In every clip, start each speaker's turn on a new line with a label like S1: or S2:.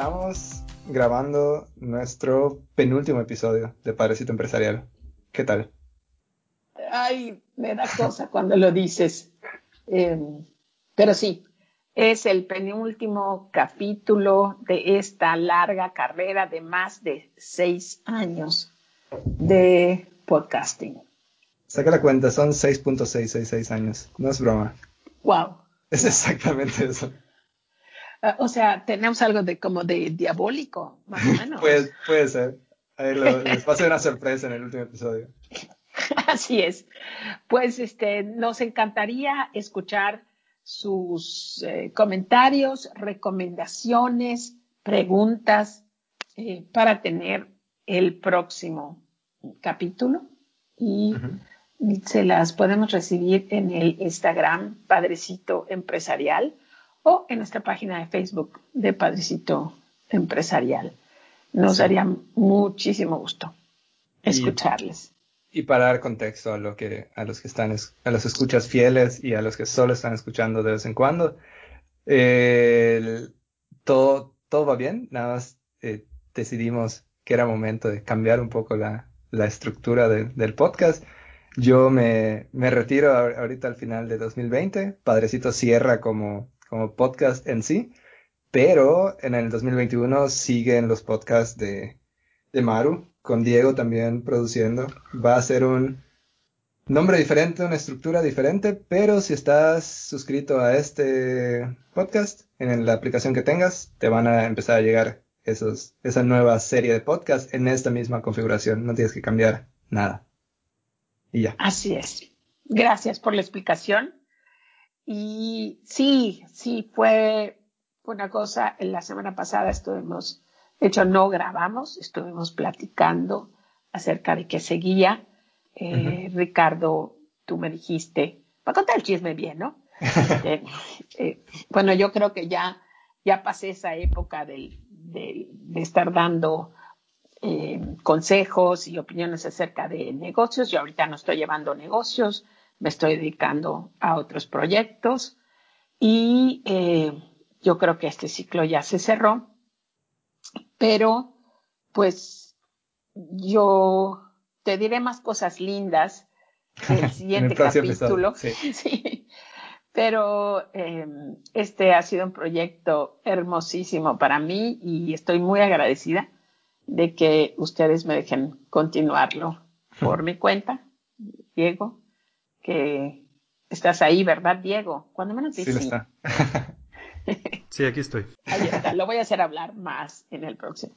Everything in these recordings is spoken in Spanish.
S1: Estamos grabando nuestro penúltimo episodio de Padrecito Empresarial. ¿Qué tal?
S2: Ay, me da cosa cuando lo dices. Em, pero sí, es el penúltimo capítulo de esta larga carrera de más de seis años de podcasting.
S1: Saca la cuenta, son 6.666 años. No es broma.
S2: Wow.
S1: Es exactamente eso.
S2: Ah, o sea, tenemos algo de como de diabólico, más o menos.
S1: puede, puede ser. Ahí lo, les pasé una sorpresa en el último episodio.
S2: Así es. Pues este, nos encantaría escuchar sus eh, comentarios, recomendaciones, preguntas eh, para tener el próximo capítulo y se las podemos recibir en el Instagram Padrecito Empresarial o en nuestra página de Facebook de Padrecito Empresarial. Nos daría muchísimo gusto escucharles.
S1: Y, para dar contexto a lo que a los que están a los escuchas fieles y a los que solo están escuchando de vez en cuando, todo todo va bien. Nada más eh, decidimos que era momento de cambiar un poco la, la estructura del podcast. Yo me, me retiro ahorita al final de 2020. Padrecito cierra como como podcast en sí, pero en el 2021 siguen los podcasts de, de Maru, con Diego también produciendo. Va a ser un nombre diferente, una estructura diferente, pero si estás suscrito a este podcast, en la aplicación que tengas, te van a empezar a llegar esos, esa nueva serie de podcasts en esta misma configuración. No tienes que cambiar nada. Y ya.
S2: Así es. Gracias por la explicación. Y sí, sí, fue, una cosa, la semana pasada estuvimos, de hecho no grabamos, estuvimos platicando acerca de qué seguía. Eh, Ricardo, tú me dijiste, para contar el chisme bien, ¿no? Este, eh, bueno, yo creo que ya, ya pasé esa época de, estar dando eh, consejos y opiniones acerca de negocios. Yo ahorita no estoy llevando negocios, me estoy dedicando a otros proyectos y eh, yo creo que este ciclo ya se cerró, pero pues yo te diré más cosas lindas en el siguiente capítulo. Sí. Pero em, este ha sido un proyecto hermosísimo para mí y estoy muy agradecida de que ustedes me dejen continuarlo por mi cuenta, Diego que estás ahí, ¿verdad, Diego? Cuando menos
S1: sí. Sí, está. sí, aquí estoy.
S2: Ahí está, lo voy a hacer hablar más en el próximo.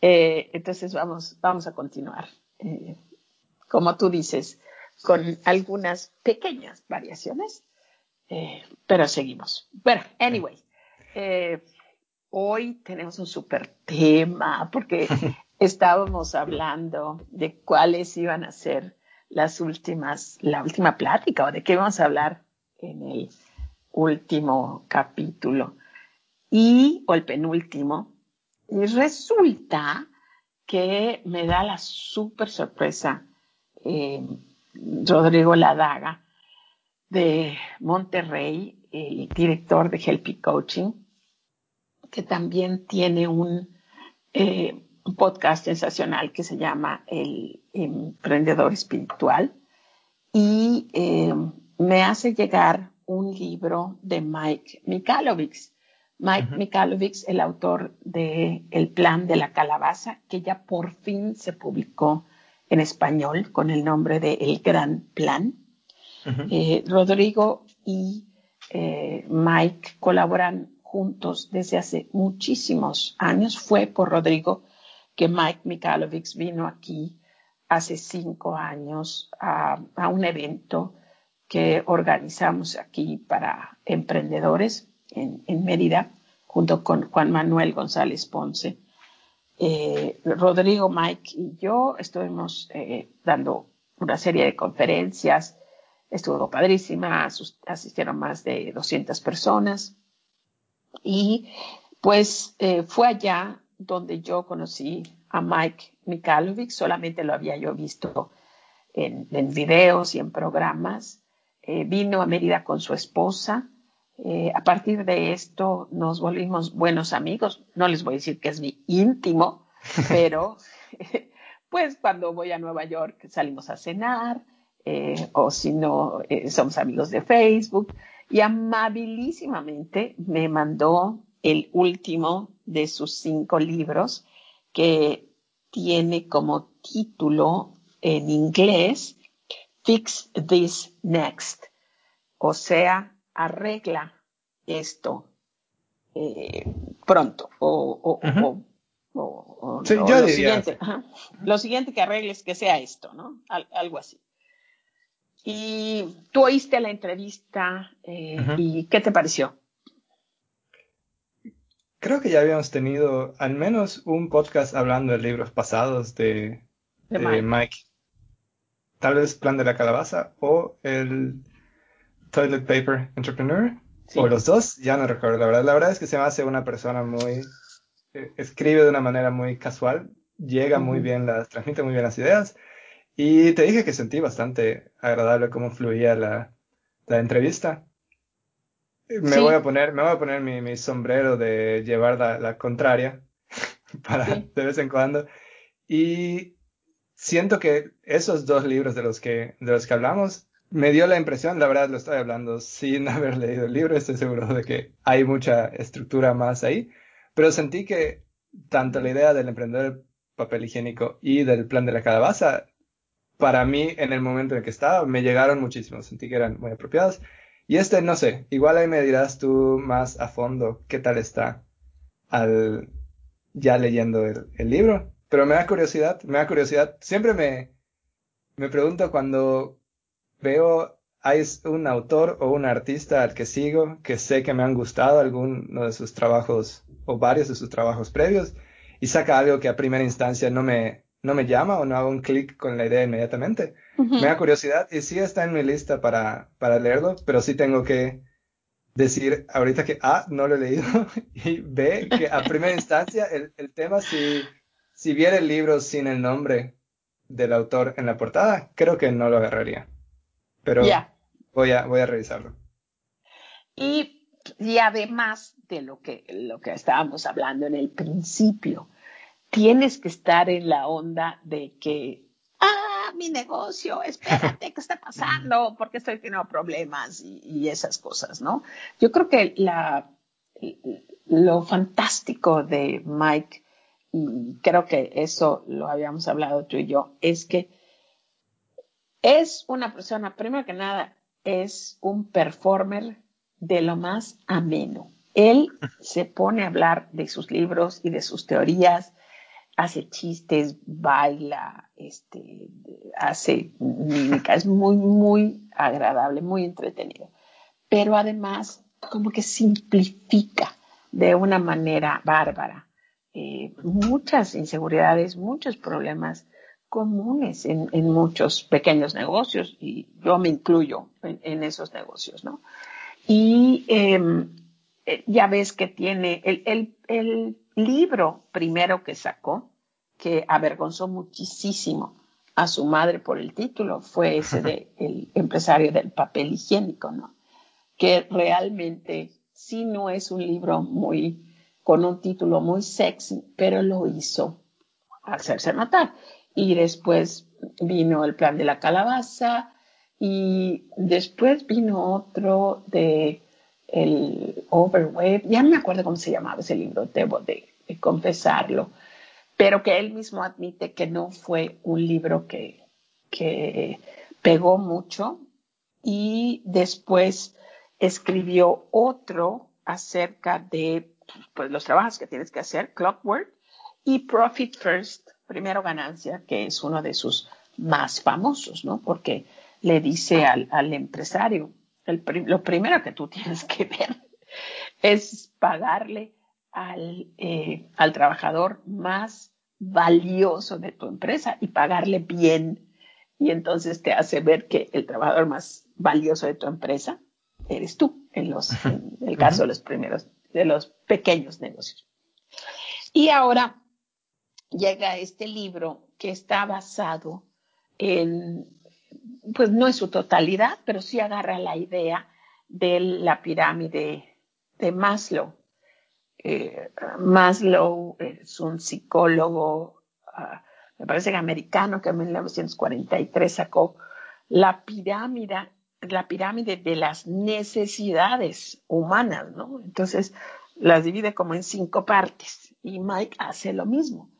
S2: Eh, entonces vamos, vamos a continuar. Eh, como tú dices, con algunas pequeñas variaciones, eh, pero seguimos. Bueno, anyway, hoy tenemos un súper tema porque estábamos hablando de cuáles iban a ser las últimas, la última plática o de qué vamos a hablar en el último capítulo y o el penúltimo. Y resulta que me da la súper sorpresa eh, Rodrigo Ladaga de Monterrey, el director de Helpy Coaching, que también tiene un eh, un podcast sensacional que se llama El Emprendedor Espiritual y eh, me hace llegar un libro de Mike Mikalovich. Mike Mikalovich, el autor de El Plan de la Calabaza, que ya por fin se publicó en español con el nombre de El Gran Plan. Eh, Rodrigo y eh, Mike colaboran juntos desde hace muchísimos años. Fue por Rodrigo que Mike Mikalovich vino aquí hace cinco años a, un evento que organizamos aquí para emprendedores en, Mérida, junto con Juan Manuel González Ponce. Eh, Rodrigo, Mike y yo estuvimos eh, dando una serie de conferencias, estuvo padrísima, asistieron más de 200 personas y pues eh, fue allá donde yo conocí a Mike Mikalovich, solamente lo había yo visto en, videos y en programas. Eh, vino a Mérida con su esposa, Eh, a partir de esto nos volvimos buenos amigos. No les voy a decir que es mi íntimo, pero pues cuando voy a Nueva York salimos a cenar, eh, o si no, somos amigos de Facebook. Y amabilísimamente me mandó el último de sus cinco libros que tiene como título en inglés Fix This Next, o sea, arregla esto eh, pronto o,
S1: sí, yo lo, siguiente,
S2: lo siguiente que arregles que sea esto, ¿no? algo así. Y tú oíste la entrevista eh, y ¿qué te pareció?
S1: Creo que ya habíamos tenido al menos un podcast hablando de libros pasados de, Mike. Tal vez Plan de la Calabaza o el Toilet Paper Entrepreneur. O los dos, ya no recuerdo. La verdad, la verdad es que se me hace una persona muy... Eh, escribe de una manera muy casual, llega muy bien, las, transmite muy bien las ideas y te dije que sentí bastante agradable cómo fluía la, entrevista. Me voy a poner, me voy a poner mi, sombrero de llevar la, contraria para de vez en cuando. Y siento que esos dos libros de los que, de los que hablamos me dio la impresión, la verdad lo estoy hablando sin haber leído el libro, estoy seguro de que hay mucha estructura más ahí, pero sentí que tanto la idea del emprendedor papel higiénico y del plan de la calabaza para mí, en el momento en que estaba, me llegaron muchísimos, sentí que eran muy apropiados. Y este, no sé, igual ahí me dirás tú más a fondo qué tal está al ya leyendo el, libro. Pero me da curiosidad, me da curiosidad. Siempre me, me pregunto cuando veo hay un autor o un artista al que sigo que sé que me han gustado alguno de sus trabajos o varios de sus trabajos previos y saca algo que a primera instancia no me, no me llama o no hago un clic con la idea inmediatamente. Me da curiosidad y sí está en mi lista para, para leerlo, pero sí tengo que decir ahorita que A, no lo he leído y B, que a primera instancia el, el tema, si, si viera el libro sin el nombre del autor en la portada, creo que no lo agarraría. Pero voy, a, voy a revisarlo.
S2: Y, y además de lo que, lo que estábamos hablando en el principio, tienes que estar en la onda de que, ah, mi negocio, espérate, ¿qué está pasando? ¿Por qué estoy teniendo problemas? Y, esas cosas, ¿no? Yo creo que la, lo fantástico de Mike, y creo que eso lo habíamos hablado tú y yo, es que es una persona, primero que nada, es un performer de lo más ameno. Él se pone a hablar de sus libros y de sus teorías hace chistes, baila, este, hace mímica, es muy, muy agradable, muy entretenido. Pero además, como que simplifica de una manera bárbara eh, muchas inseguridades, muchos problemas comunes en, muchos pequeños negocios y yo me incluyo en, esos negocios, ¿no? Y em, eh, ya ves que tiene el, el libro primero que sacó, que avergonzó muchísimo a su madre por el título, fue ese de El empresario del papel higiénico, ¿no? Que realmente sí no es un libro muy, con un título muy sexy, pero lo hizo hacerse notar. Y después vino el plan de la calabaza y después vino otro de el Overweight, ya no me acuerdo cómo se llamaba ese libro, debo de confesarlo, pero que él mismo admite que no fue un libro que, que pegó mucho y después escribió otro acerca de pues, los trabajos que tienes que hacer, Clockwork, y Profit First, primero ganancia, que es uno de sus más famosos, ¿no? Porque le dice al, al empresario, lo primero que tú tienes que ver es pagarle al, eh, al trabajador más valioso de tu empresa y pagarle bien. Y entonces te hace ver que el trabajador más valioso de tu empresa eres tú, en, los, en el caso de los primeros, de los pequeños negocios. Y ahora llega este libro que está basado en, pues no en su totalidad, pero sí agarra la idea de la pirámide de Maslow. Eh, Maslow es un psicólogo, ah, me parece que americano, que en 1943 sacó la pirámide, la pirámide de las necesidades humanas, ¿no? Entonces las divide como en cinco partes y Mike hace lo mismo.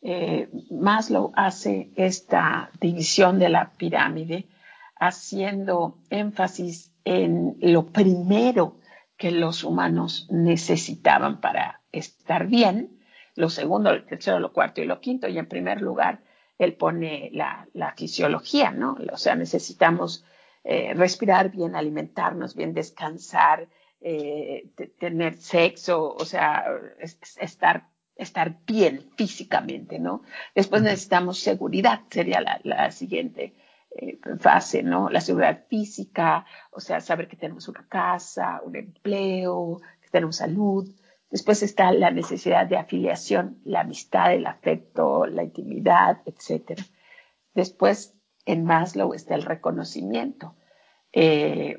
S2: Eh, Maslow hace esta división de la pirámide haciendo énfasis en lo primero que los humanos necesitaban para estar bien, lo segundo, lo tercero, lo cuarto y lo quinto, y en primer lugar, él pone la, fisiología, ¿no? O sea, necesitamos eh, respirar bien, alimentarnos bien, descansar, eh, tener sexo, o sea, estar, estar bien físicamente, ¿no? Después necesitamos seguridad, sería la, siguiente eh, fase, ¿no? La seguridad física, o sea, saber que tenemos una casa, un empleo, que tenemos salud. Después está la necesidad de afiliación, la amistad, el afecto, la intimidad, etc. Después, en Maslow está el reconocimiento. Eh,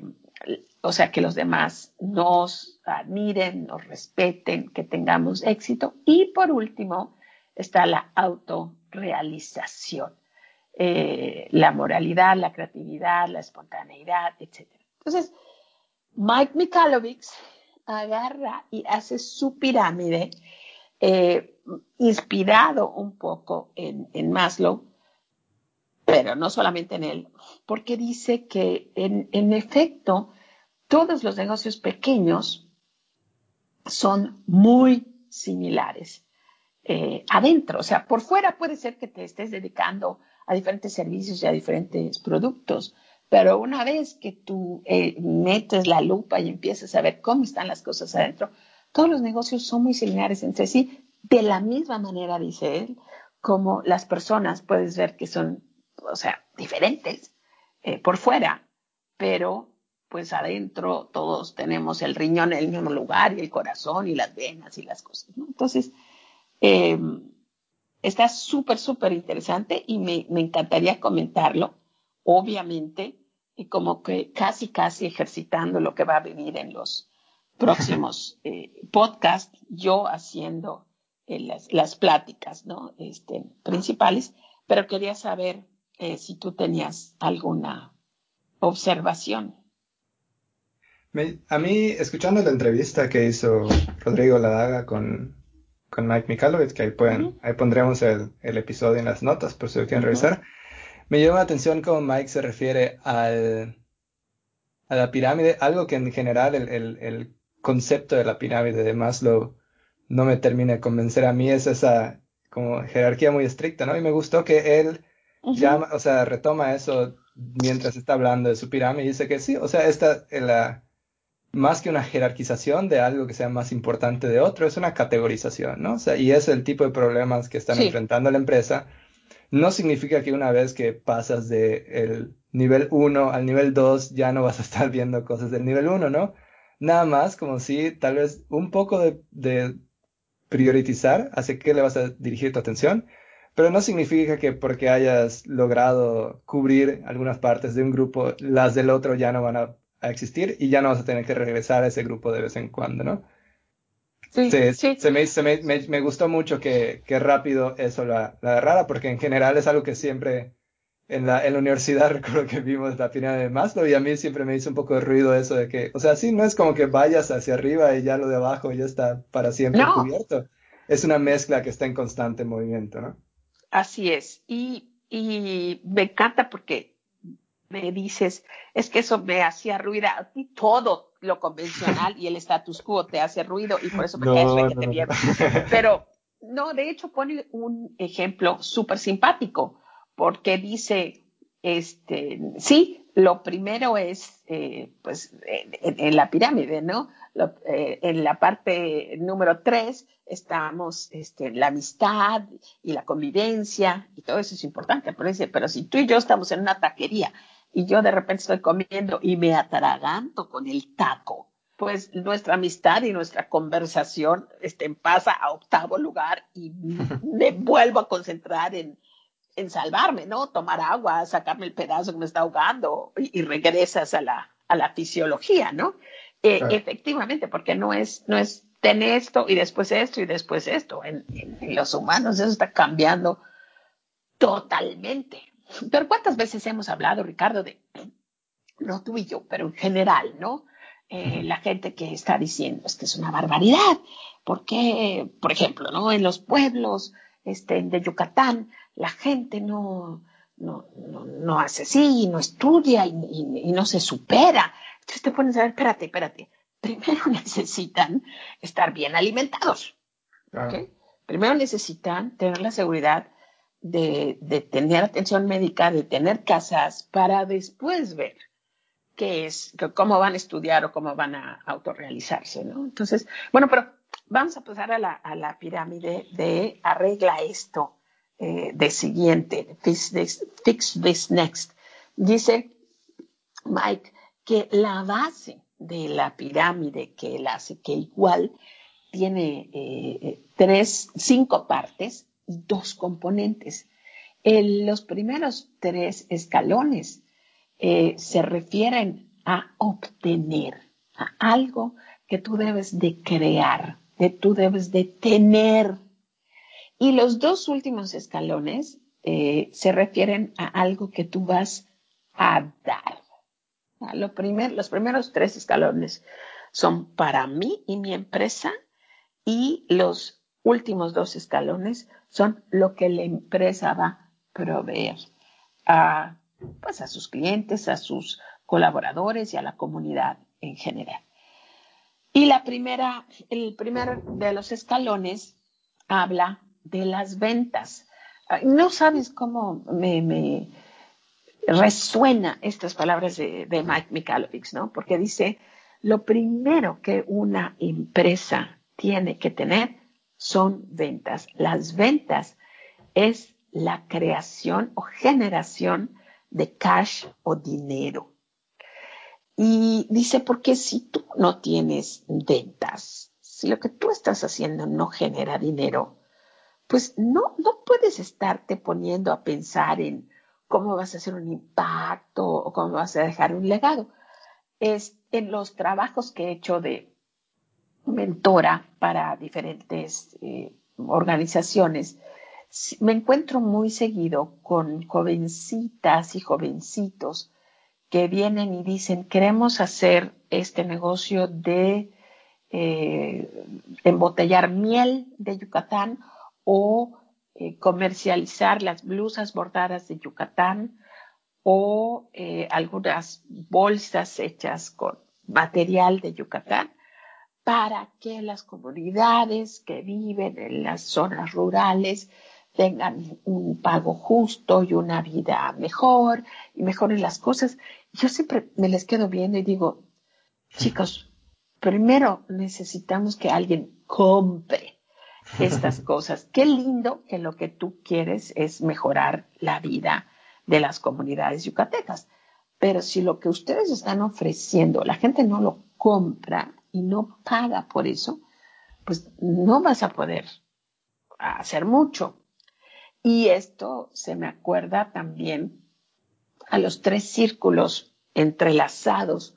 S2: o sea, que los demás nos admiren, nos respeten, que tengamos éxito. Y por último está la autorrealización, eh, la moralidad, la creatividad, la espontaneidad, etc. Entonces, Mike Mikhailovich agarra y hace su pirámide eh, inspirado un poco en, Maslow, pero no solamente en él, porque dice que en, en efecto todos los negocios pequeños son muy similares eh, adentro. O sea, por fuera puede ser que te estés dedicando a diferentes servicios y a diferentes productos, pero una vez que tú eh, metes la lupa y empiezas a ver cómo están las cosas adentro, todos los negocios son muy similares entre sí. De la misma manera, dice él, como las personas puedes ver que son, o sea, diferentes eh, por fuera, pero pues adentro todos tenemos el riñón en el mismo lugar y el corazón y las venas y las cosas, ¿no? Entonces, eh, está súper, súper interesante y me, me, encantaría comentarlo, obviamente, y como que casi, casi ejercitando lo que va a venir en los próximos eh, podcasts, yo haciendo eh, las, las, pláticas, ¿no? Este, principales, pero quería saber eh, si tú tenías alguna observación
S1: a mí, escuchando la entrevista que hizo Rodrigo Ladaga con, con Mike Mikalovich, que ahí, pueden, ahí pondremos el, el, episodio en las notas por si lo quieren revisar, me llama la atención cómo Mike se refiere al, a la pirámide, algo que en general el, el, el, concepto de la pirámide de Maslow no me termina de convencer. A mí, es esa como jerarquía muy estricta, ¿no? Y me gustó que él llama, o sea, retoma eso mientras está hablando de su pirámide y dice que sí, o sea, esta, la más que una jerarquización de algo que sea más importante de otro, es una categorización, ¿no? O sea, y es el tipo de problemas que están enfrentando la empresa. No significa que una vez que pasas de el nivel 1 al nivel 2 ya no vas a estar viendo cosas del nivel 1, ¿no? Nada más como si tal vez un poco de, de priorizar hacia qué le vas a dirigir tu atención, pero no significa que porque hayas logrado cubrir algunas partes de un grupo, las del otro ya no van a a existir y ya no vas a tener que regresar a ese grupo de vez en cuando, ¿no? Sí, sí. Se, me, se me, me, gustó mucho que, que rápido eso la, la agarrara, porque en general es algo que siempre en la, en la universidad recuerdo que vimos la pirámide de Maslow y a mí siempre me hizo un poco de ruido eso de que, o sea, sí, no es como que vayas hacia arriba y ya lo de abajo ya está para siempre cubierto. Es una mezcla que está en constante movimiento, ¿no?
S2: Así es. Y, y me encanta porque me dices, es que eso me hacía ruido, a ti todo lo convencional y el status quo te hace ruido y por eso me caes que te no. Pero no, de hecho pone un ejemplo súper simpático, porque dice, este, sí, lo primero es, eh, pues, en, en, la pirámide, ¿no? Lo, eh, en la parte número tres estamos este, la amistad y la convivencia y todo eso es importante, pero, dice, pero si tú y yo estamos en una taquería y yo de repente estoy comiendo y me atraganto con el taco, pues nuestra amistad y nuestra conversación este, pasa a octavo lugar y me vuelvo a concentrar en, en salvarme, ¿no? Tomar agua, sacarme el pedazo que me está ahogando y, regresas a la, a la fisiología, ¿no? Eh, efectivamente, porque no es, no es tener esto y después esto y después esto. En, en, los humanos eso está cambiando totalmente. Pero ¿cuántas veces hemos hablado, Ricardo, de, no tú y yo, pero en general, ¿no? Eh, la gente que está diciendo es que es una barbaridad, porque, por ejemplo, ¿no? En los pueblos este, de Yucatán, la gente no, no, no, hace así, no estudia y, no se supera. Entonces te pones a ver, espérate, espérate. Primero necesitan estar bien alimentados. Primero necesitan tener la seguridad de, de, tener atención médica, de tener casas, para después ver qué es, cómo van a estudiar o cómo van a autorrealizarse, ¿no? Entonces, bueno, pero vamos a pasar a la, a la pirámide de arregla esto eh, de siguiente, fix this, fix this next. Dice Mike que la base de la pirámide que él hace, que igual tiene eh, tres, cinco partes dos componentes. los primeros tres escalones eh, se refieren a obtener, a algo que tú debes de crear, que tú debes de tener. Y los dos últimos escalones eh, se refieren a algo que tú vas a dar. Los primeros tres escalones son para mí y mi empresa y los últimos dos escalones son lo que la empresa va a proveer a pues a sus clientes, a sus colaboradores y a la comunidad en general. Y la primera, el primer de los escalones habla de las ventas. No sabes cómo me, me resuena estas palabras de, Mike Mikhailovich, ¿no? Porque dice, lo primero que una empresa tiene que tener son ventas. Las ventas es la creación o generación de cash o dinero. Y dice, porque si tú no tienes ventas, si lo que tú estás haciendo no genera dinero, pues no, no puedes estarte poniendo a pensar en cómo vas a hacer un impacto o cómo vas a dejar un legado. Es en los trabajos que he hecho de mentora para diferentes eh, organizaciones, me encuentro muy seguido con jovencitas y jovencitos que vienen y dicen, queremos hacer este negocio de eh, embotellar miel de Yucatán o eh, comercializar las blusas bordadas de Yucatán o algunas bolsas hechas con material de Yucatán para que las comunidades que viven en las zonas rurales tengan un pago justo y una vida mejor y mejoren las cosas. Yo siempre me les quedo viendo y digo, chicos, primero necesitamos que alguien compre estas cosas. Qué lindo que lo que tú quieres es mejorar la vida de las comunidades yucatecas. Pero si lo que ustedes están ofreciendo, la gente no lo compra y no paga por eso, pues no vas a poder hacer mucho. Y esto se me acuerda también a los tres círculos entrelazados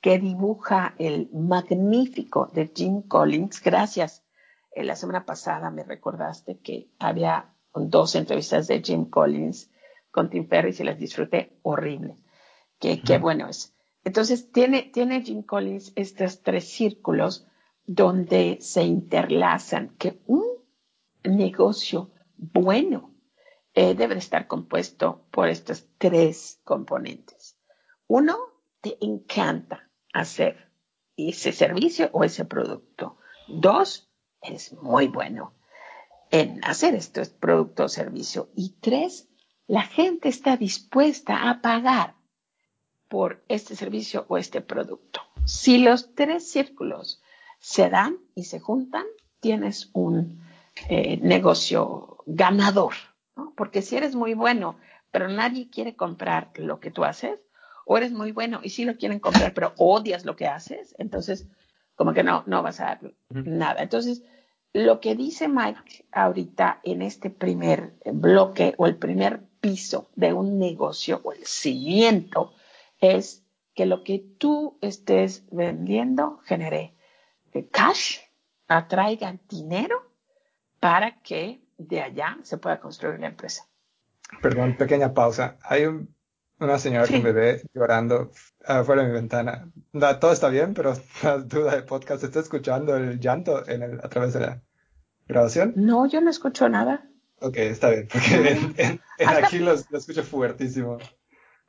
S2: que dibuja el magnífico de Jim Collins. Gracias. En la semana pasada me recordaste que había dos entrevistas de Jim Collins con Tim Ferriss y las disfruté horrible. Qué, qué bueno es. Entonces tiene, tiene Jim Collins estos tres círculos donde se interlazan que un negocio bueno eh, debe estar compuesto por estos tres componentes. Uno, te encanta hacer ese servicio o ese producto. Dos, es muy bueno en hacer este producto o servicio. Y tres, la gente está dispuesta a pagar por este servicio o este producto. Si los tres círculos se dan y se juntan, tienes un eh, negocio ganador, ¿no? Porque si eres muy bueno, pero nadie quiere comprar lo que tú haces, o eres muy bueno y sí lo quieren comprar, pero odias lo que haces, entonces como que no, no vas a dar nada. Entonces, lo que dice Mike ahorita en este primer bloque o el primer piso de un negocio o el cimiento es que lo que tú estés vendiendo genere cash, atraiga dinero para que de allá se pueda construir la empresa.
S1: Perdón, pequeña pausa. Hay una señora con bebé llorando afuera de mi ventana. todo está bien, pero la duda de podcast, ¿está escuchando el llanto en el, a través de la grabación?
S2: No, yo no escucho nada.
S1: Ok, está bien, porque en, aquí lo, escucho fuertísimo.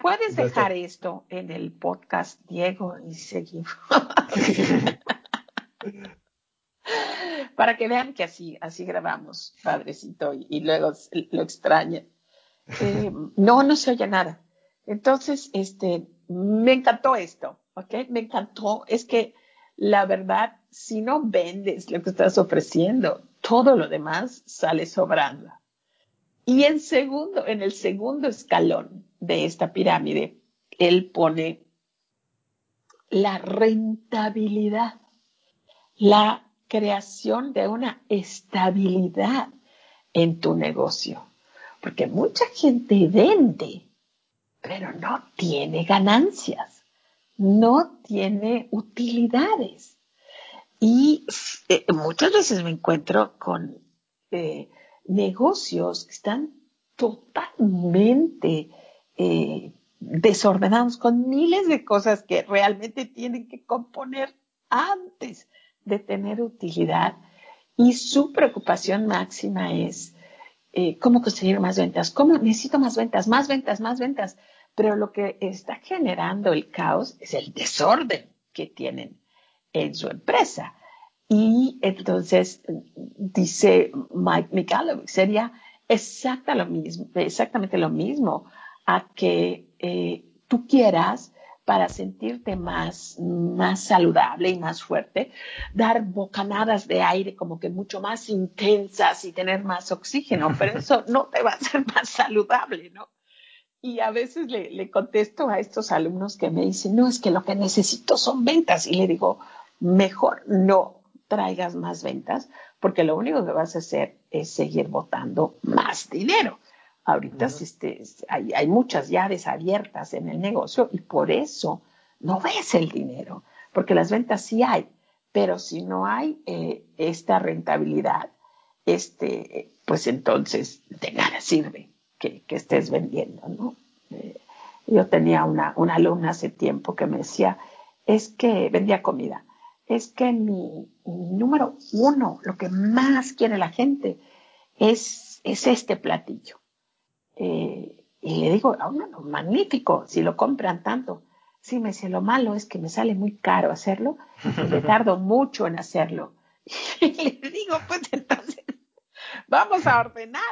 S2: Puedes dejar esto en el podcast, Diego, y seguir. Para que vean que así, así grabamos, padrecito, y, luego lo extraña. Eh, no, no se oye nada. Entonces, este, me encantó esto, ¿ok? Me encantó. Es que la verdad, si no vendes lo que estás ofreciendo, todo lo demás sale sobrando. Y en segundo, en el segundo escalón de esta pirámide, él pone la rentabilidad, la creación de una estabilidad en tu negocio. Porque mucha gente vende, pero no tiene ganancias, no tiene utilidades. Y eh, muchas veces me encuentro con eh, negocios que están totalmente eh, desordenados con miles de cosas que realmente tienen que componer antes de tener utilidad. Y su preocupación máxima es eh, cómo conseguir más ventas, cómo necesito más ventas, más ventas, más ventas. Pero lo que está generando el caos es el desorden que tienen en su empresa. Y entonces dice Mike Michalowicz, sería exactamente lo mismo a que eh, tú quieras para sentirte más, más saludable y más fuerte, dar bocanadas de aire como que mucho más intensas y tener más oxígeno, pero eso no te va a hacer más saludable, ¿no? Y a veces le, le contesto a estos alumnos que me dicen, no, es que lo que necesito son ventas. Y le digo, mejor no, traigas más ventas, porque lo único que vas a hacer es seguir botando más dinero. Ahorita este, hay, hay, muchas llaves abiertas en el negocio y por eso no ves el dinero, porque las ventas sí hay, pero si no hay eh, esta rentabilidad, este, pues entonces de nada sirve que, que estés vendiendo, ¿no? Eh, yo tenía una, una alumna hace tiempo que me decía, es que vendía comida es que mi, número uno, lo que más quiere la gente es, es este platillo. Eh, y le digo, oh, no, magnífico, si lo compran tanto. Sí, me dice, lo malo es que me sale muy caro hacerlo y me tardo mucho en hacerlo. Y le digo, pues entonces, vamos a ordenar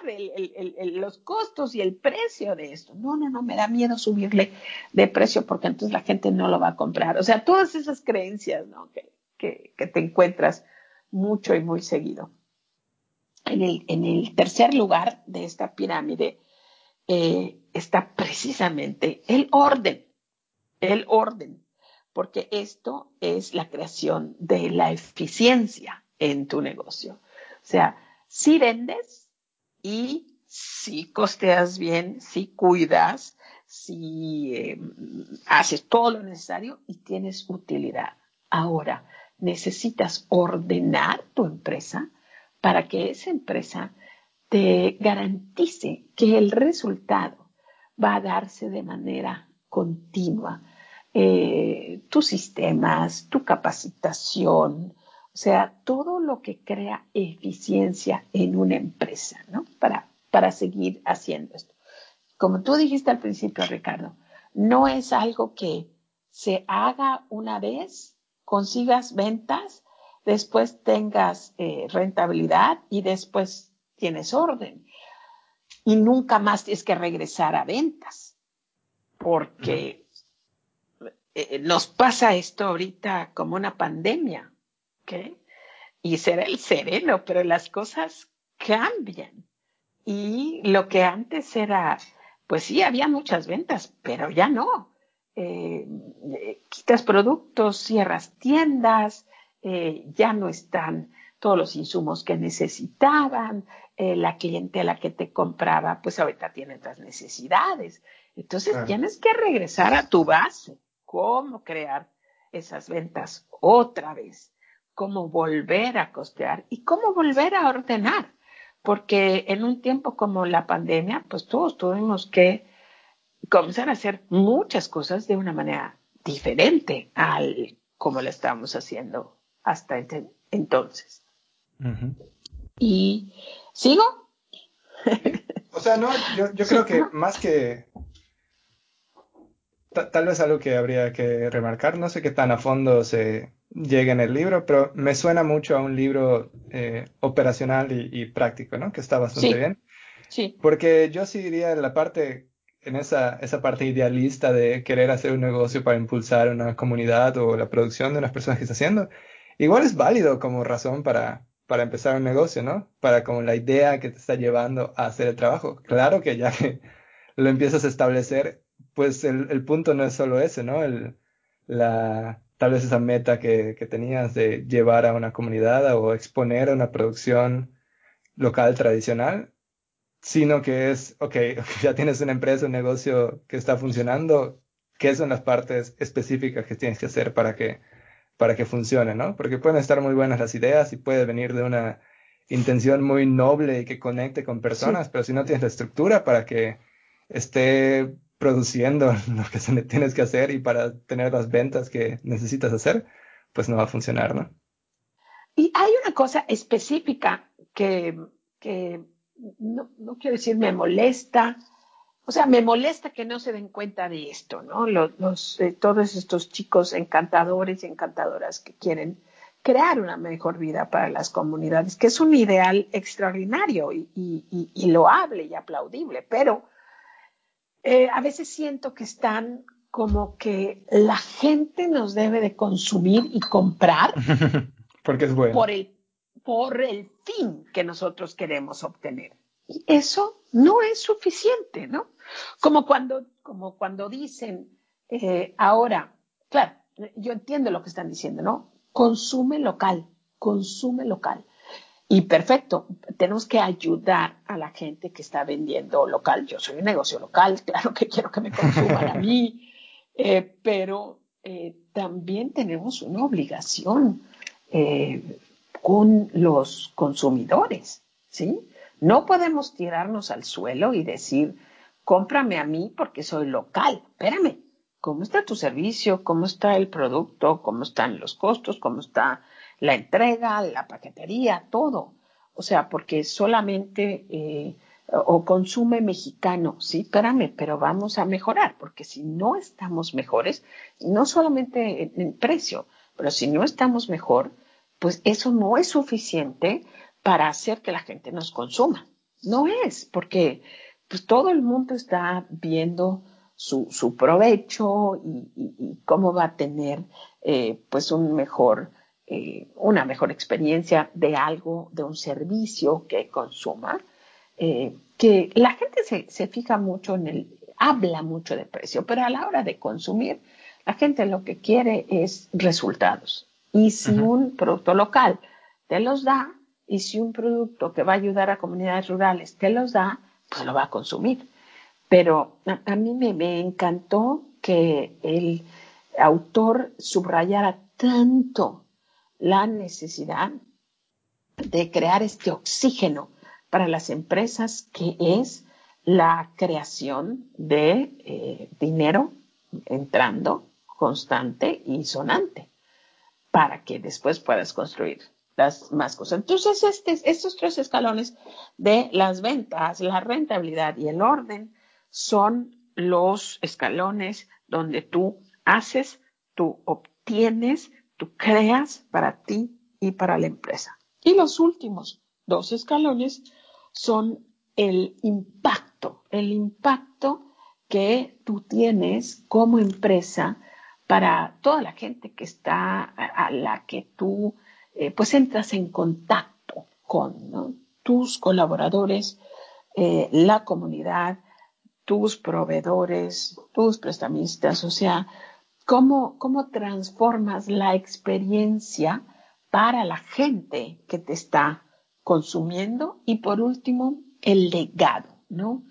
S2: los costos y el precio de esto. No, no, no, me da miedo subirle de precio porque entonces la gente no lo va a comprar. O sea, todas esas creencias, ¿no? Que, que, te encuentras mucho y muy seguido. En el, tercer lugar de esta pirámide eh, está precisamente el orden, el orden, porque esto es la creación de la eficiencia en tu negocio. O sea, si vendes y si costeas bien, si cuidas, si eh, haces todo lo necesario y tienes utilidad. Ahora, necesitas ordenar tu empresa para que esa empresa te garantice que el resultado va a darse de manera continua. Eh, tus sistemas, tu capacitación, o sea, todo lo que crea eficiencia en una empresa, ¿no? Para, para seguir haciendo esto. Como tú dijiste al principio, Ricardo, no es algo que se haga una vez consigas ventas, después tengas eh, rentabilidad y después tienes orden. Y nunca más tienes que regresar a ventas, porque eh, nos pasa esto ahorita como una pandemia, ¿ok? Y será el sereno, pero las cosas cambian. Y lo que antes era, pues sí, había muchas ventas, pero ya no. Eh, quitas productos, cierras tiendas, eh, ya no están todos los insumos que necesitaban, eh, la clientela que te compraba, pues ahorita tiene otras necesidades. Entonces tienes que regresar a tu base cómo crear esas ventas otra vez, cómo volver a costear y cómo volver a ordenar. Porque en un tiempo como la pandemia, pues todos tuvimos que comenzar a hacer muchas cosas de una manera diferente al como lo estábamos haciendo hasta entonces. Y sigo.
S1: o sea, no, yo, yo creo que más que tal vez algo que habría que remarcar, no sé qué tan a fondo se llega en el libro, pero me suena mucho a un libro eh, operacional y, práctico, ¿no? Que está bastante bien.
S2: Sí.
S1: Porque yo sí diría en la parte, en esa, esa parte idealista de querer hacer un negocio para impulsar una comunidad o la producción de unas personas que está haciendo, igual es válido como razón para, para empezar un negocio, ¿no? Para como la idea que te está llevando a hacer el trabajo. Claro que ya que lo empiezas a establecer, pues el, punto no es solo ese, ¿no? El, la, tal vez esa meta que, que, tenías de llevar a una comunidad o exponer a una producción local tradicional, sino que es, ok, ya tienes una empresa, un negocio que está funcionando, ¿qué son las partes específicas que tienes que hacer para que, para que funcione, ¿no? Porque pueden estar muy buenas las ideas y puede venir de una intención muy noble y que conecte con personas, pero si no tienes la estructura para que esté produciendo lo que se tienes que hacer y para tener las ventas que necesitas hacer, pues no va a funcionar, ¿no?
S2: Y hay una cosa específica que, que no, no, quiero decir me molesta, o sea, me molesta que no se den cuenta de esto, ¿no? Los, eh, todos estos chicos encantadores y encantadoras que quieren crear una mejor vida para las comunidades, que es un ideal extraordinario y, y, y loable y aplaudible, pero eh, a veces siento que están como que la gente nos debe de consumir y comprar.
S1: Porque es bueno.
S2: Por el, por el fin que nosotros queremos obtener. Y eso no es suficiente, ¿no? Como cuando, como cuando dicen, eh, ahora, claro, yo entiendo lo que están diciendo, ¿no? Consume local, consume local. Y perfecto, tenemos que ayudar a la gente que está vendiendo local. Yo soy un negocio local, claro que quiero que me consuman a mí, eh, pero eh, también tenemos una obligación eh, con los consumidores, ¿sí? No podemos tirarnos al suelo y decir, cómprame a mí porque soy local. Espérame, ¿cómo está tu servicio? ¿Cómo está el producto? ¿Cómo están los costos? ¿Cómo está la entrega, la paquetería, todo. O sea, porque solamente eh, o consume mexicano, sí, espérame, pero vamos a mejorar, porque si no estamos mejores, no solamente en, precio, pero si no estamos mejor, pues eso no es suficiente para hacer que la gente nos consuma. No es, porque pues todo el mundo está viendo su, su provecho y, cómo va a tener eh, pues un mejor eh, una mejor experiencia de algo, de un servicio que consuma, eh, que la gente se, se, fija mucho en el, habla mucho de precio, pero a la hora de consumir, la gente lo que quiere es resultados. Y si un producto local te los da, y si un producto que va a ayudar a comunidades rurales te los da, pues lo va a consumir. Pero a, mí me, encantó que el autor subrayara tanto la necesidad de crear este oxígeno para las empresas que es la creación de eh, dinero entrando constante y sonante para que después puedas construir las más cosas. Entonces, este, estos tres escalones de las ventas, la rentabilidad y el orden son los escalones donde tú haces, tú obtienes tú creas para ti y para la empresa. Y los últimos dos escalones son el impacto, el impacto que tú tienes como empresa para toda la gente que está a la que tú eh, pues entras en contacto con tus colaboradores, eh, la comunidad, tus proveedores, tus prestamistas, o sea, cómo, transformas la experiencia para la gente que te está consumiendo y por último, el legado, ¿no?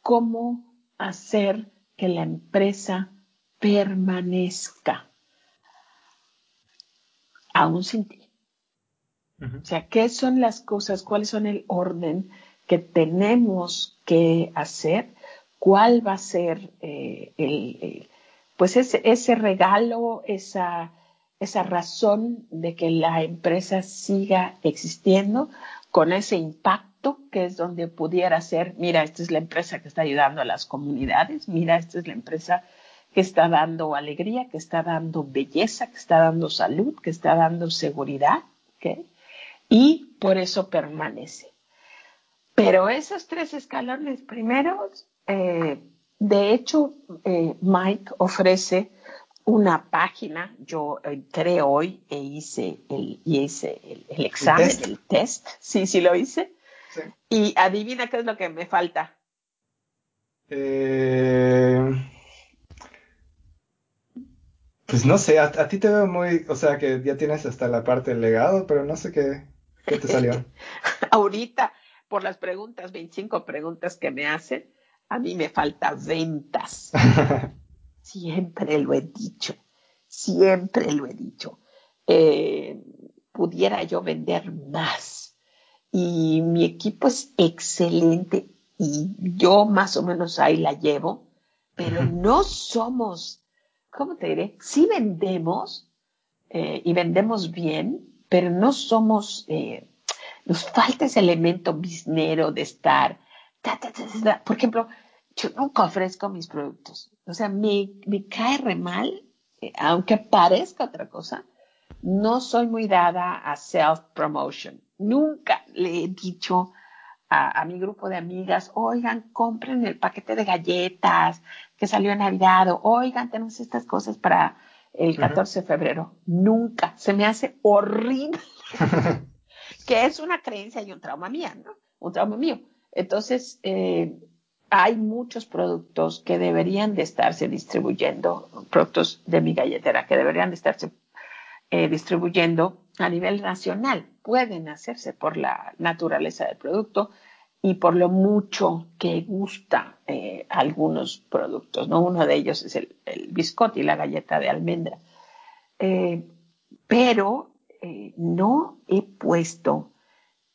S2: Cómo hacer que la empresa permanezca aún sin ti. O sea, ¿qué son las cosas? ¿Cuáles son el orden que tenemos que hacer? ¿Cuál va a ser eh, el, pues ese, ese regalo, esa, esa razón de que la empresa siga existiendo con ese impacto que es donde pudiera ser, mira, esta es la empresa que está ayudando a las comunidades, mira, esta es la empresa que está dando alegría, que está dando belleza, que está dando salud, que está dando seguridad, ¿okay? Y por eso permanece. Pero esos tres escalones primeros, eh, de hecho, eh, Mike ofrece una página, yo entré hoy e hice el, hice el, examen, ¿El test? sí, sí lo hice. Y adivina qué es lo que me falta.
S1: Eh, pues no sé, a, ti te veo muy, o sea que ya tienes hasta la parte del legado, pero no sé qué, qué te salió.
S2: Ahorita, por las preguntas, 25 preguntas que me hacen, a mí me falta ventas. siempre lo he dicho, siempre lo he dicho. Eh, pudiera yo vender más. Y mi equipo es excelente y yo más o menos ahí la llevo, pero no somos, ¿cómo te diré? Sí vendemos eh, y vendemos bien, pero no somos, eh, nos falta ese elemento biznero de estar, por ejemplo, yo nunca ofrezco mis productos. O sea, me, me cae re mal, eh, aunque parezca otra cosa, no soy muy dada a self-promotion. Nunca le he dicho a, mi grupo de amigas, oigan, compren el paquete de galletas que salió en Navidad, oigan, tenemos estas cosas para el 14 de febrero. Nunca. Se me hace horrible. que es una creencia y un trauma mía, ¿no? Un trauma mío. Entonces, eh, hay muchos productos que deberían de estarse distribuyendo, productos de mi galletera que deberían de estarse eh, distribuyendo a nivel nacional. Pueden hacerse por la naturaleza del producto y por lo mucho que gusta eh, algunos productos. ¿no? Uno de ellos es el, el biscotti, la galleta de almendra. Eh, pero no he puesto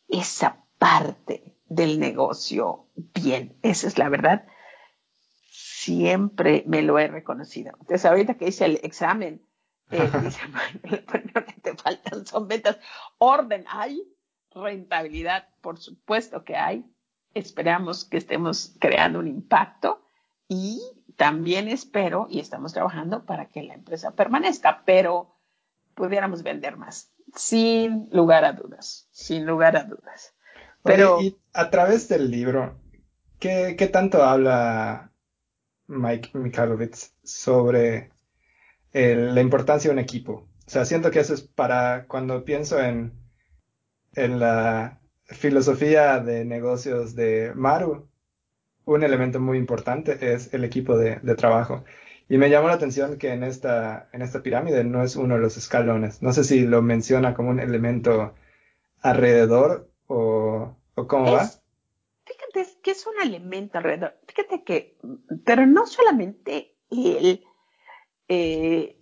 S2: esa parte del negocio bien. Esa es la verdad. Siempre me lo he reconocido. Entonces, ahorita que hice el examen, eh, dice, lo que te faltan son ventas. Orden hay, rentabilidad, por supuesto que hay. Esperamos que estemos creando un impacto y también espero y estamos trabajando para que la empresa permanezca, pero pudiéramos vender más, sin lugar a dudas, sin lugar a dudas. Pero
S1: y a través del libro, ¿qué, qué tanto habla Mike Mikhailovich sobre la importancia de un equipo? O sea, siento que eso es para cuando pienso en, en la filosofía de negocios de Maru, un elemento muy importante es el equipo de, trabajo. Y me llamó la atención que en esta, en esta pirámide no es uno de los escalones. No sé si lo menciona como un elemento alrededor o, cómo va?
S2: Fíjate que es un elemento alrededor. Fíjate que, pero no solamente él, eh,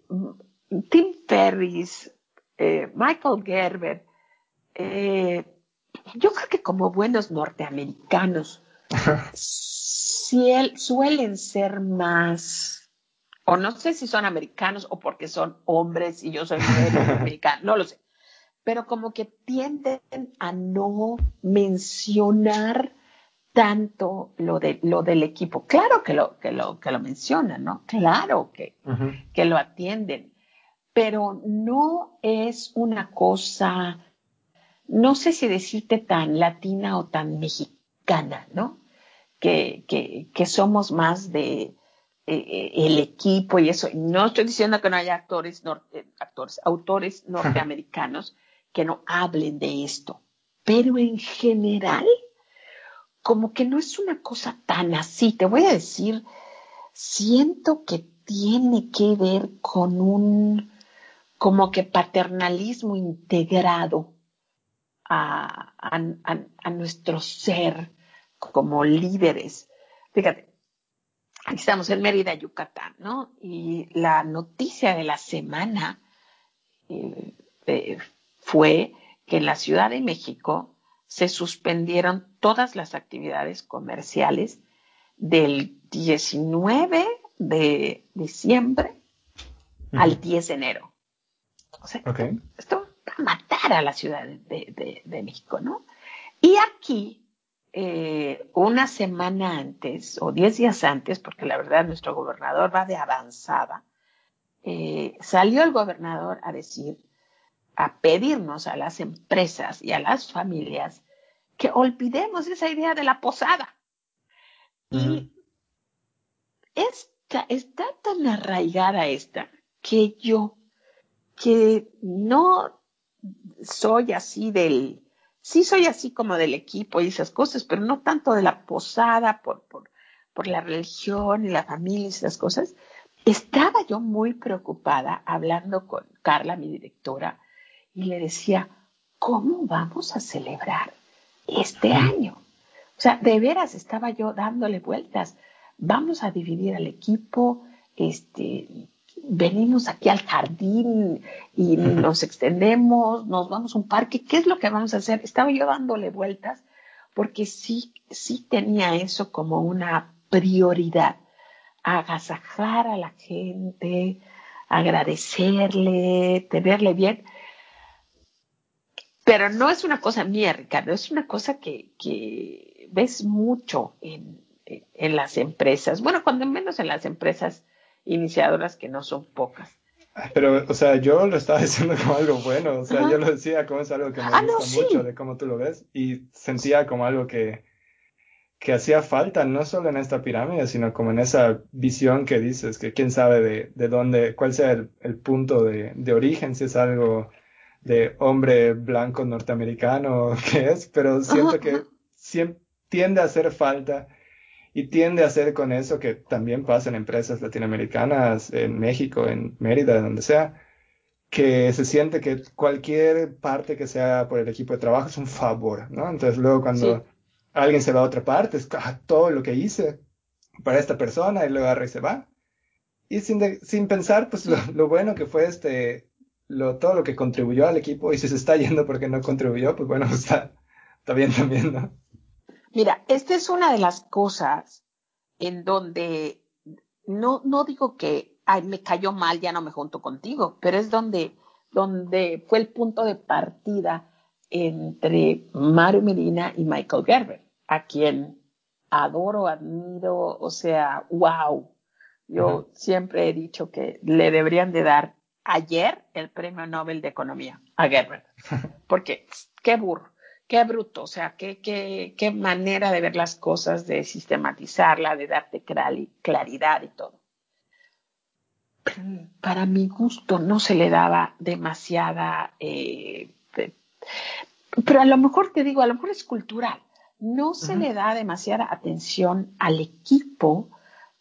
S2: Tim Ferris, eh, Michael Gerber, eh, yo creo que como buenos norteamericanos, suelen ser más, o no sé si son americanos o porque son hombres y yo soy mujer americana, no lo sé, pero como que tienden a no mencionar tanto lo, de, lo del equipo. Claro que lo, que lo, que lo mencionan, ¿no? Claro que, que lo atienden, pero no es una cosa, no sé si decirte tan latina o tan mexicana, ¿no? Que, que, que somos más de eh, eh, el equipo y eso. No estoy diciendo que no haya actores, eh, actores autores norteamericanos que no hablen de esto. Pero en general, como que no es una cosa tan así. Te voy a decir, siento que tiene que ver con un, como que paternalismo integrado a, a, nuestro ser como líderes. Fíjate, estamos en Mérida, Yucatán, ¿no? Y la noticia de la semana eh, eh, fue que en la Ciudad de México se suspendieron todas las actividades comerciales del 19 de diciembre al 10 de enero. O sea, esto, va a matar a la Ciudad de, México, ¿no? Y aquí, eh, una semana antes o diez días antes, porque la verdad nuestro gobernador va de avanzada, eh, salió el gobernador a decir, a pedirnos a las empresas y a las familias que olvidemos esa idea de la posada. Y esta, está tan arraigada esta que yo, que no soy así del, sí soy así como del equipo y esas cosas, pero no tanto de la posada por, por, por la religión y la familia y esas cosas. Estaba yo muy preocupada hablando con Carla, mi directora, y le decía, ¿cómo vamos a celebrar este año? O sea, de veras estaba yo dándole vueltas. Vamos a dividir al equipo, este, venimos aquí al jardín y nos extendemos, nos vamos a un parque, ¿qué es lo que vamos a hacer? Estaba yo dándole vueltas porque sí, sí tenía eso como una prioridad, agasajar a la gente, agradecerle, tenerle bien. Pero no es una cosa mía, Ricardo, es una cosa que, ves mucho en, las empresas. Bueno, cuando menos en las empresas iniciadoras que no son pocas.
S1: Pero, o sea, yo lo estaba diciendo como algo bueno, o sea, yo lo decía como es algo que me ah, gusta mucho de cómo tú lo ves y sentía como algo que, que hacía falta, no solo en esta pirámide, sino como en esa visión que dices, que quién sabe de, de dónde, cuál sea el, el punto de, de, origen, si es algo de hombre blanco norteamericano que es, pero siento que siempre tiende a hacer falta y tiende a hacer con eso que también pasa en empresas latinoamericanas, en México, en Mérida, donde sea, que se siente que cualquier parte que sea por el equipo de trabajo es un favor, ¿no? Entonces luego cuando alguien se va a otra parte, es ah, todo lo que hice para esta persona y luego agarra y se va. Y sin, sin pensar, pues lo, lo, bueno que fue este, lo, todo lo que contribuyó al equipo y si se está yendo porque no contribuyó, pues bueno, está, está bien también, ¿no?
S2: Mira, esta es una de las cosas en donde no, no digo que ay, me cayó mal, ya no me junto contigo, pero es donde, donde fue el punto de partida entre Mario Medina y Michael Gerber, a quien adoro, admiro, o sea, wow. Yo siempre he dicho que le deberían de dar ayer el premio Nobel de Economía a Gerber. Porque qué burro, qué bruto, o sea, qué, qué, qué manera de ver las cosas, de sistematizarla, de darte claridad y todo. Para mi gusto no se le daba demasiada, eh, pero a lo mejor te digo, a lo mejor es cultural, no se le da demasiada atención al equipo,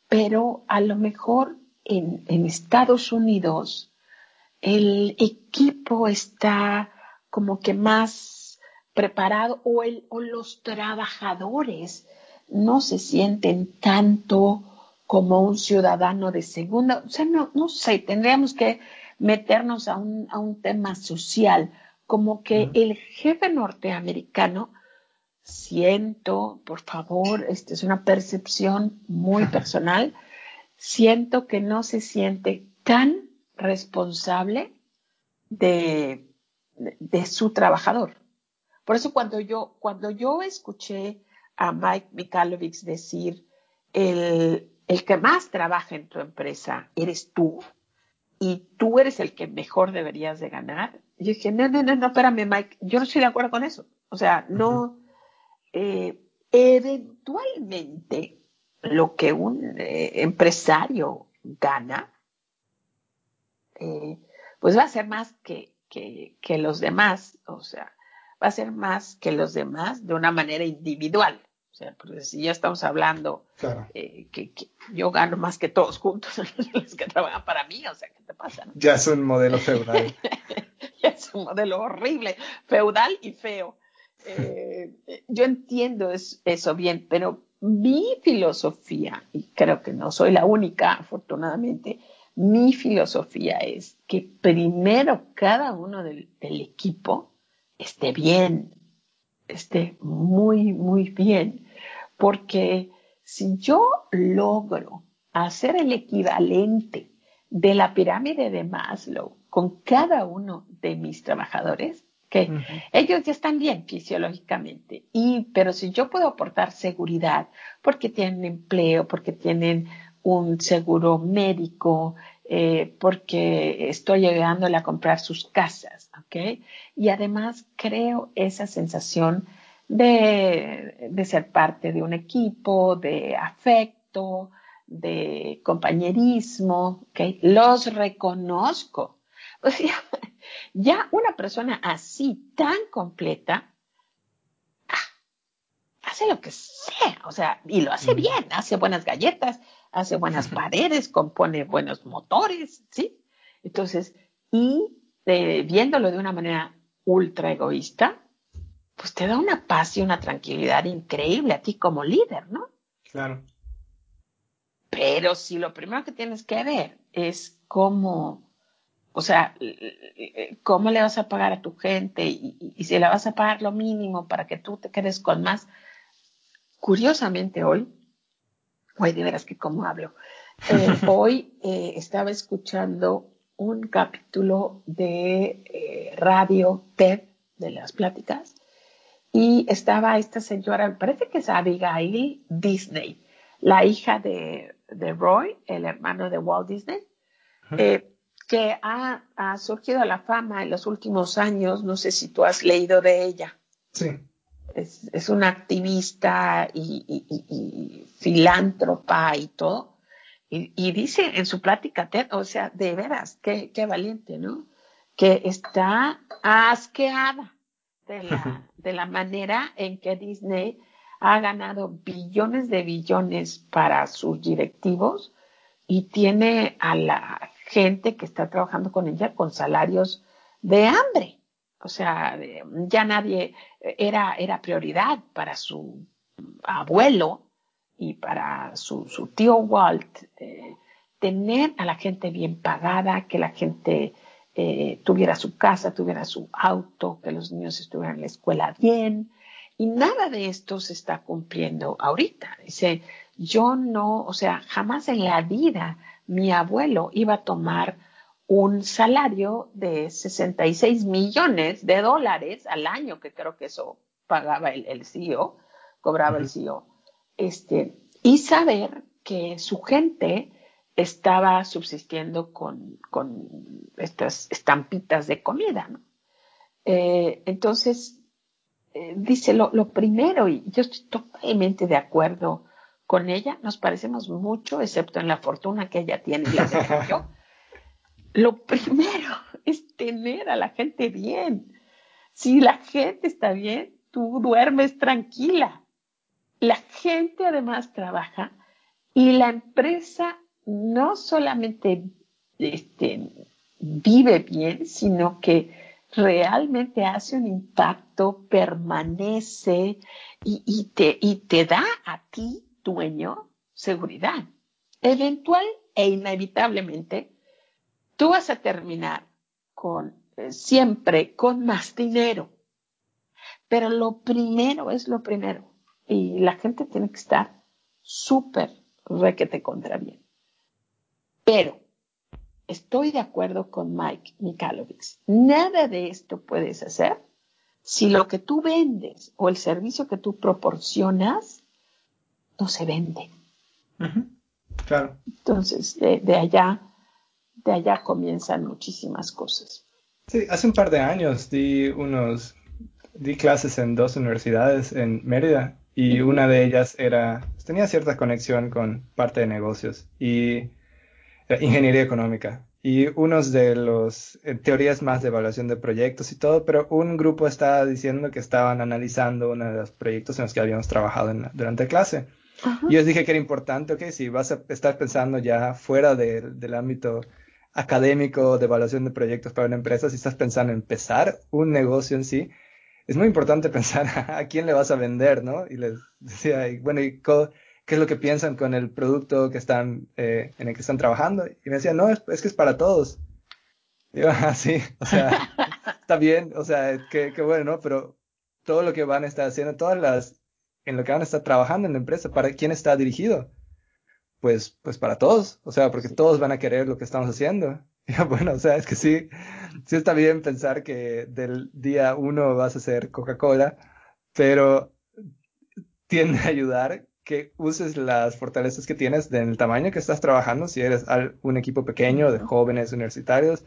S2: pero a lo mejor en, en Estados Unidos el equipo está como que más preparado o, el, o los trabajadores no se sienten tanto como un ciudadano de segunda. O sea, no, no sé, tendríamos que meternos a un, a un tema social, como que el jefe norteamericano, siento, por favor, esta es una percepción muy personal, siento que no se siente tan responsable de, de, su trabajador. Por eso cuando yo, cuando yo escuché a Mike Mikalovich decir, el, el que más trabaja en tu empresa eres tú y tú eres el que mejor deberías de ganar, yo dije, no, no, no, no, espérame Mike, yo no estoy de acuerdo con eso. O sea, no, eh, eventualmente lo que un eh, empresario gana eh, pues va a ser más que, que, los demás, o sea, va a ser más que los demás de una manera individual. O sea, porque si ya estamos hablando eh, que, yo gano más que todos juntos, los que trabajan para mí, o sea, ¿qué te pasa?
S1: Ya es un modelo feudal.
S2: ya es un modelo horrible, feudal y feo. Eh, yo entiendo eso bien, pero mi filosofía, y creo que no soy la única, afortunadamente, mi filosofía es que primero cada uno del, equipo esté bien, esté muy, muy bien, porque si yo logro hacer el equivalente de la pirámide de Maslow con cada uno de mis trabajadores, que ellos ya están bien fisiológicamente, y, pero si yo puedo aportar seguridad porque tienen empleo, porque tienen un seguro médico, eh, porque estoy ayudándole a comprar sus casas, ¿ok? Y además creo esa sensación de, de ser parte de un equipo, de afecto, de compañerismo, ¿ok? Los reconozco. O sea, ya una persona así, tan completa, ah, hace lo que sea, o sea, y lo hace bien, hace buenas galletas, hace buenas paredes, compone buenos motores, ¿sí? Entonces, y eh, viéndolo de una manera ultra egoísta, pues te da una paz y una tranquilidad increíble a ti como líder, ¿no?
S1: Claro.
S2: Pero si lo primero que tienes que ver es cómo o sea, ¿cómo le vas a pagar a tu gente? Y, si le vas a pagar lo mínimo para que tú te quedes con más. Curiosamente hoy, hoy de veras que cómo hablo, eh, hoy eh, estaba escuchando un capítulo de eh, radio TED de las pláticas y estaba esta señora, me parece que es Abigail Disney, la hija de, de Roy, el hermano de Walt Disney que ha, surgido a la fama en los últimos años. No sé si tú has leído de ella.
S1: Sí.
S2: Es, una activista y, filántropa y todo. Y, dice en su plática o sea, de veras, qué, qué valiente, ¿no? Que está asqueada de la, de la manera en que Disney ha ganado billones de billones para sus directivos y tiene a la gente que está trabajando con ella con salarios de hambre. O sea, ya nadie era, era prioridad para su abuelo y para su, tío Walt eh, tener a la gente bien pagada, que la gente eh, tuviera su casa, tuviera su auto, que los niños estuvieran en la escuela bien. Y nada de esto se está cumpliendo ahorita. Dice, yo no, o sea, jamás en la vida mi abuelo iba a tomar un salario de 66 millones de dólares al año, que creo que eso pagaba el, el CEO, cobraba el CEO, este, y saber que su gente estaba subsistiendo con, con estas estampitas de comida. ¿no? Eh, entonces, eh, dice lo, lo, primero, y yo estoy totalmente de acuerdo con ella nos parecemos mucho, excepto en la fortuna que ella tiene y la que yo. Lo primero es tener a la gente bien. Si la gente está bien, tú duermes tranquila. La gente además trabaja y la empresa no solamente este, vive bien, sino que realmente hace un impacto, permanece y, te, y te da a ti dueño seguridad. Eventual e inevitablemente, tú vas a terminar con eh, siempre con más dinero. Pero lo primero es lo primero. Y la gente tiene que estar súper requete contra bien. Pero estoy de acuerdo con Mike Mikalovich. Nada de esto puedes hacer si lo que tú vendes o el servicio que tú proporcionas no se vende.
S1: Claro.
S2: Entonces, de, allá, de allá comienzan muchísimas cosas.
S1: Sí, hace un par de años di unos, di clases en dos universidades en Mérida y una de ellas era, tenía cierta conexión con parte de negocios y eh, ingeniería económica. Y unos de los eh, teorías más de evaluación de proyectos y todo, pero un grupo estaba diciendo que estaban analizando uno de los proyectos en los que habíamos trabajado en durante clase. Y yo dije que era importante, ok, si vas a estar pensando ya fuera del ámbito académico de evaluación de proyectos para una empresa, si estás pensando en empezar un negocio en sí, es muy importante pensar a, quién le vas a vender, ¿no? Y les decía, bueno, ¿y qué es lo que piensan con el producto que están, eh, en el que están trabajando? Y me decían, no, es, que es para todos. Y yo, ah, sí, o sea, está bien, o sea, qué, qué bueno, ¿no? Pero todo lo que van a estar haciendo, todas las, en lo que van a estar trabajando en la empresa, ¿para quién está dirigido? Pues, pues para todos, o sea, porque todos van a querer lo que estamos haciendo. Y bueno, o sea, es que sí, sí está bien pensar que del día uno vas a ser Coca-Cola, pero tiende a ayudar que uses las fortalezas que tienes del tamaño que estás trabajando, si eres un equipo pequeño de jóvenes universitarios,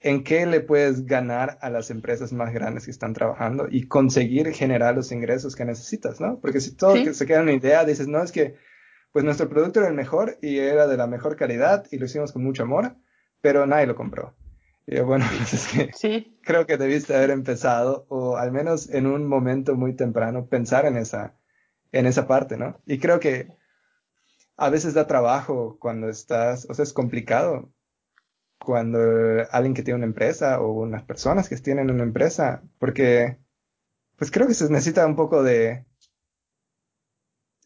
S1: en qué le puedes ganar a las empresas más grandes que están trabajando y conseguir generar los ingresos que necesitas, ¿no? Porque si todo se queda en una idea, dices, no, es que pues nuestro producto era el mejor y era de la mejor calidad y lo hicimos con mucho amor, pero nadie lo compró. Y bueno, pues es que sí. creo que debiste haber empezado, o al menos en un momento muy temprano, pensar en esa, en esa parte, ¿no? Y creo que a veces da trabajo cuando estás, o sea, es complicado cuando alguien que tiene una empresa o unas personas que tienen una empresa, porque pues creo que se necesita un poco de...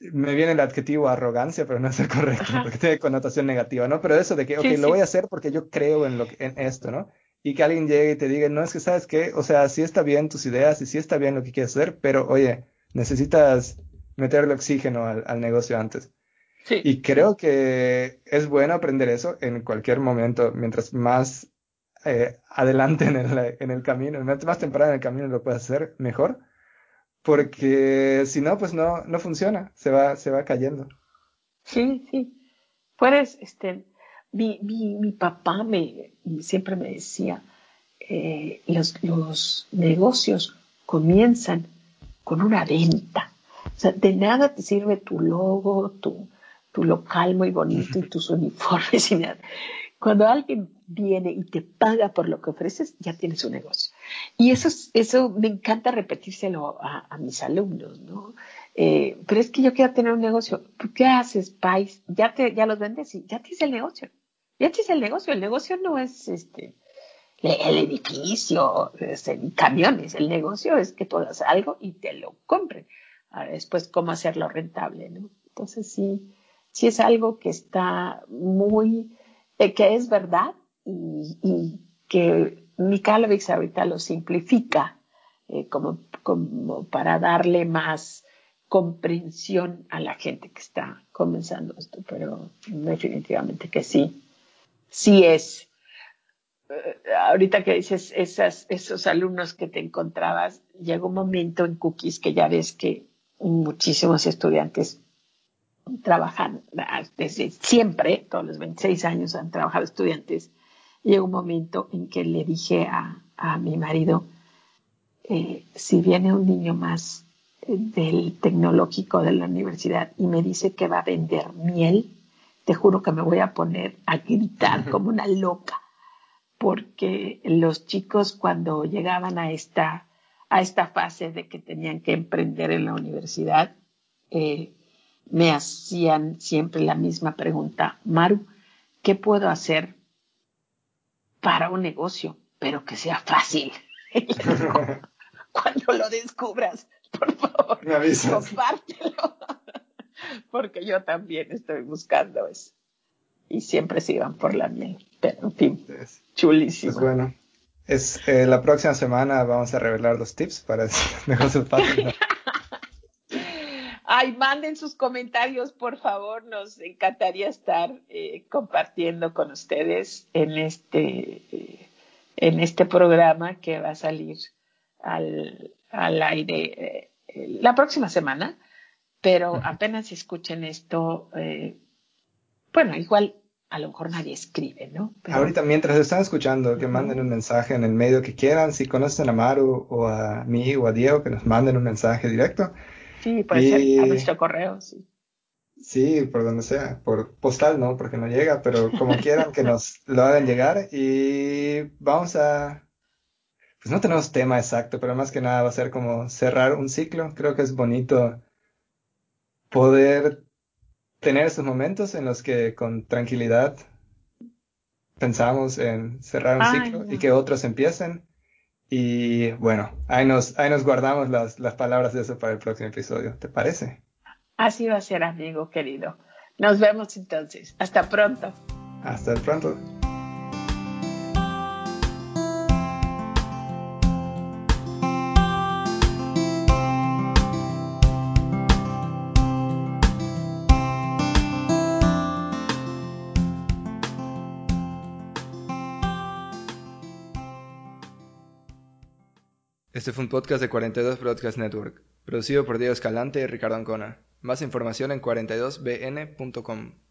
S1: Me viene el adjetivo arrogancia, pero no es el correcto, porque tiene connotación negativa, ¿no? Pero eso de que, ok, lo voy a hacer porque yo creo en, lo, en esto, ¿no? Y que alguien llegue y te diga, no, es que sabes qué, o sea, sí está bien tus ideas y sí está bien lo que quieres hacer, pero oye, necesitas meterle oxígeno al, negocio antes. Sí. Y creo que es bueno aprender eso en cualquier momento, mientras más eh, adelante en el, en el camino, más temprano en el camino lo puedes hacer, mejor. Porque si no, pues no, no funciona, se va, se va cayendo.
S2: Sí, sí. Puedes, este, mi, mi, mi papá me, siempre me decía, eh, los, los negocios comienzan con una venta. O sea, de nada te sirve tu logo, tu, tu local muy bonito y tus uniformes y nada. Cuando alguien viene y te paga por lo que ofreces, ya tienes un negocio. Y eso, eso me encanta repetírselo a, mis alumnos, ¿no? Eh, pero es que yo quiero tener un negocio. ¿Qué haces, Pais? Ya, te, ya los vendes y ya tienes el negocio. Ya tienes el negocio. El negocio no es este, el edificio, es camiones. El negocio es que tú hagas algo y te lo compren después cómo hacerlo rentable, ¿no? Entonces sí, sí es algo que está muy, eh, que es verdad y que Mikhailovich ahorita lo simplifica eh, como, como para darle más comprensión a la gente que está comenzando esto, pero definitivamente que sí, sí es. Eh, ahorita que dices esos alumnos que te encontrabas, llegó un momento en Cookies que ya ves que muchísimos estudiantes trabajan desde siempre, todos los 26 años han trabajado estudiantes. Llegó un momento en que le dije a, mi marido, eh, si viene un niño más eh, del tecnológico de la universidad y me dice que va a vender miel, te juro que me voy a poner a gritar como una loca, porque los chicos cuando llegaban a esta a esta fase de que tenían que emprender en la universidad, eh, me hacían siempre la misma pregunta, Maru, ¿qué puedo hacer para un negocio, pero que sea fácil? Cuando lo descubras, por favor, compártelo, porque yo también estoy buscando eso. Y siempre se iban por la miel, pero en fin, chulísimo.
S1: Pues bueno, es, eh, la próxima semana vamos a revelar los tips para negocios fáciles.
S2: Ay, manden sus comentarios, por favor. Nos encantaría estar eh, compartiendo con ustedes en este, eh, en este programa que va a salir al, al aire la próxima semana. Pero apenas escuchen esto, bueno, igual a lo mejor nadie escribe, ¿no?
S1: Ahorita, mientras están escuchando, que manden un mensaje en el medio que quieran. Si conocen a Maru o a mí o a Diego, que nos manden un mensaje directo.
S2: Sí, puede ser a nuestro correo, sí.
S1: Sí, por donde sea, por postal no, porque no llega, pero como quieran que nos lo hagan llegar y vamos a, pues no tenemos tema exacto, pero más que nada va a ser como cerrar un ciclo. Creo que es bonito poder tener esos momentos en los que con tranquilidad pensamos en cerrar un ciclo y que otros empiecen Y bueno, ahí nos, ahí nos guardamos las, las palabras de eso para el próximo episodio. ¿Te parece?
S2: Así va a ser, amigo querido. Nos vemos entonces. Hasta pronto.
S1: Hasta pronto. Este fue un podcast de 42 Broadcast Network, producido por Diego Escalante y Ricardo Ancona. Más información en 42bn.com.